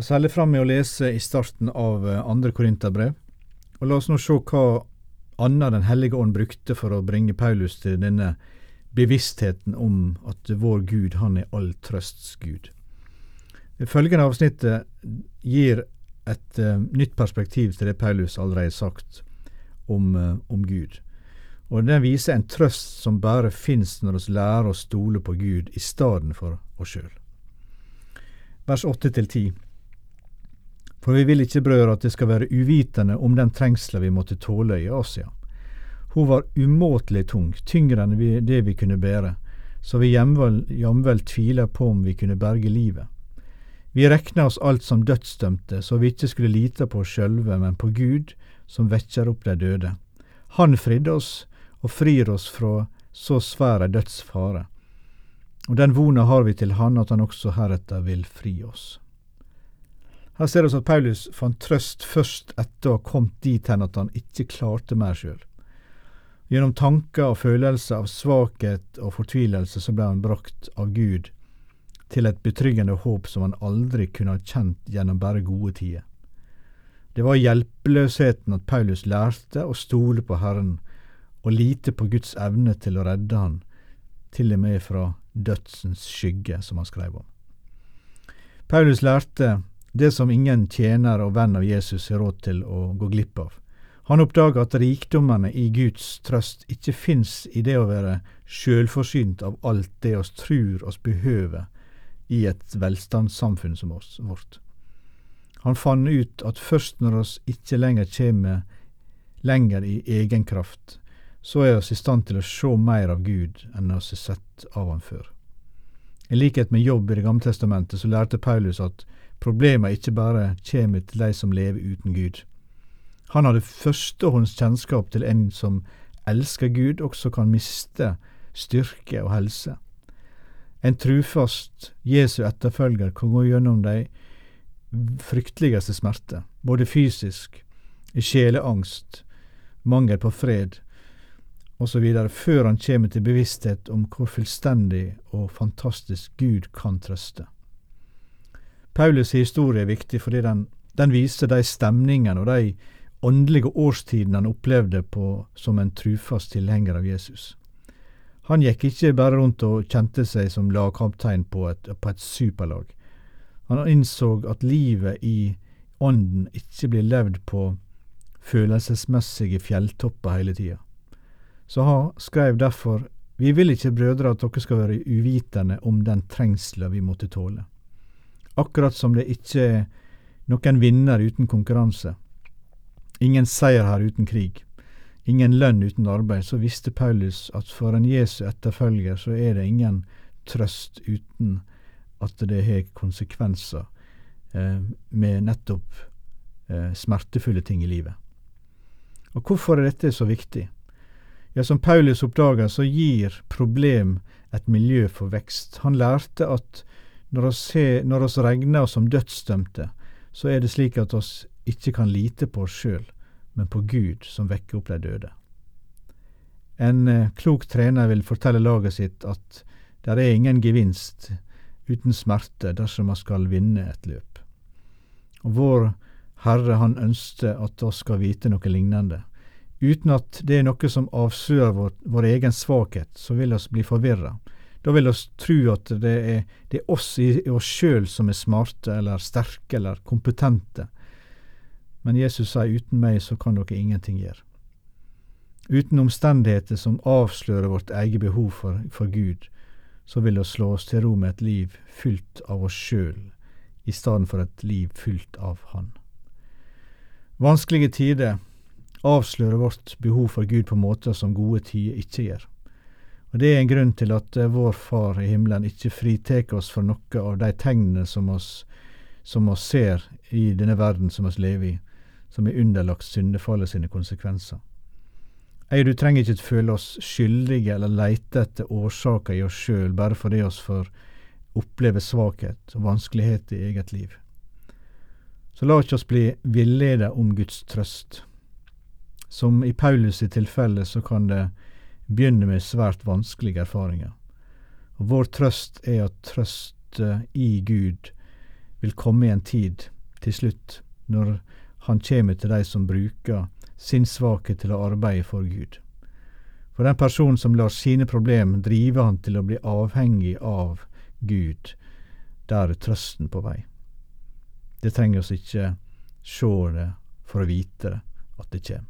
Og Særlig fram med å lese i starten av eh, andre Korinterbrev. Og la oss nå se hva anna Den hellige ånd brukte for å bringe Paulus til denne bevisstheten om at vår Gud, han er all trøsts Gud. Det følgende avsnittet gir et uh, nytt perspektiv til det Paulus allerede har sagt om, uh, om Gud. Og den viser en trøst som bare fins når vi lærer å stole på Gud i stedet for oss sjøl. Vers 8-10. For vi vil ikke, brødre, at det skal være uvitende om den trengsla vi måtte tåle i Asia. Hun var umåtelig tung, tyngre enn det vi kunne bære, så vi jamvel tviler på om vi kunne berge livet. Vi rekna oss alt som dødsdømte, så vi ikke skulle lite på oss sjølve, men på Gud, som vekker opp de døde. Han fridde oss og frir oss fra så svær dødsfare. Og den vona har vi til Han at Han også heretter vil fri oss. Her ser vi at Paulus fant trøst først etter å ha kommet dit hen at han ikke klarte mer sjøl. Gjennom tanker og følelser av svakhet og fortvilelse så ble han brakt av Gud til et betryggende håp som han aldri kunne ha kjent gjennom bare gode tider. Det var hjelpeløsheten at Paulus lærte å stole på Herren og lite på Guds evne til å redde han, til og med fra dødsens skygge, som han skrev om. Paulus lærte det som ingen tjener og venn av Jesus har råd til å gå glipp av. Han oppdager at rikdommene i Guds trøst ikke fins i det å være sjølforsynt av alt det oss trur oss behøver i et velstandssamfunn som oss, vårt. Han fant ut at først når oss ikke lenger kommer lenger i egen kraft, så er oss i stand til å se mer av Gud enn oss har sett av han før. I likhet med jobb i Det gamle testamentet så lærte Paulus at problema ikke bare kommer til de som lever uten Gud. Han hadde førstehånds kjennskap til en som elsker Gud, også kan miste styrke og helse. En trufast Jesu etterfølger kan gå gjennom de frykteligste smerter, både fysisk, i sjeleangst, mangel på fred, osv., før han kommer til bevissthet om hvor fullstendig og fantastisk Gud kan trøste. Paulus' historie er viktig fordi den, den viser de stemningene og de åndelige årstidene han opplevde på som en trufast tilhenger av Jesus. Han gikk ikke bare rundt og kjente seg som lagkaptein på et, på et superlag. Han innså at livet i ånden ikke blir levd på følelsesmessige fjelltopper hele tida. Så han skrev derfor Vi vil ikke, brødre, at dere skal være uvitende om den trengsla vi måtte tåle. Akkurat som det ikke er noen vinner uten konkurranse, ingen seier her uten krig, ingen lønn uten arbeid, så visste Paulus at for en Jesu etterfølger så er det ingen trøst uten at det har konsekvenser eh, med nettopp eh, smertefulle ting i livet. Og hvorfor er dette så viktig? Ja, som Paulus oppdager, så gir problem et miljø for vekst. Han lærte at når oss, når oss regner oss som dødsdømte, så er det slik at oss ikke kan lite på oss sjøl, men på Gud som vekker opp de døde. En eh, klok trener vil fortelle laget sitt at det er ingen gevinst uten smerte dersom man skal vinne et løp. Og vår Herre han ønsker at oss skal vite noe lignende. Uten at det er noe som avslører vår, vår egen svakhet, så vil oss bli forvirra. Da vil oss tro at det er, det er oss i, oss sjøl som er smarte eller sterke eller kompetente. Men Jesus sier uten meg så kan dere ingenting gjøre. Uten omstendigheter som avslører vårt eget behov for, for Gud, så vil det slå oss til ro med et liv fylt av oss sjøl, i stedet for et liv fylt av Han. Vanskelige tider avslører vårt behov for Gud på måter som gode tider ikke gjør. Og Det er en grunn til at uh, vår Far i himmelen ikke fritar oss for noe av de tegnene som oss, som oss ser i denne verden som oss lever i, som er underlagt syndefallet sine konsekvenser. Ei, du trenger ikke føle oss skyldige eller leite etter årsaker i oss sjøl bare fordi oss får oppleve svakhet og vanskelighet i eget liv. Så la oss bli villeda om Guds trøst. Som i Paulus' i tilfelle så kan det begynne med svært vanskelige erfaringer. Og Vår trøst er å trøste i Gud vil komme i en tid, til slutt, når han kommer til de som bruker sin svakhet til å arbeide for Gud. For den personen som lar sine problem drive han til å bli avhengig av Gud, der er trøsten på vei. Det trenger oss ikke sjå det for å vite det, at det kjem.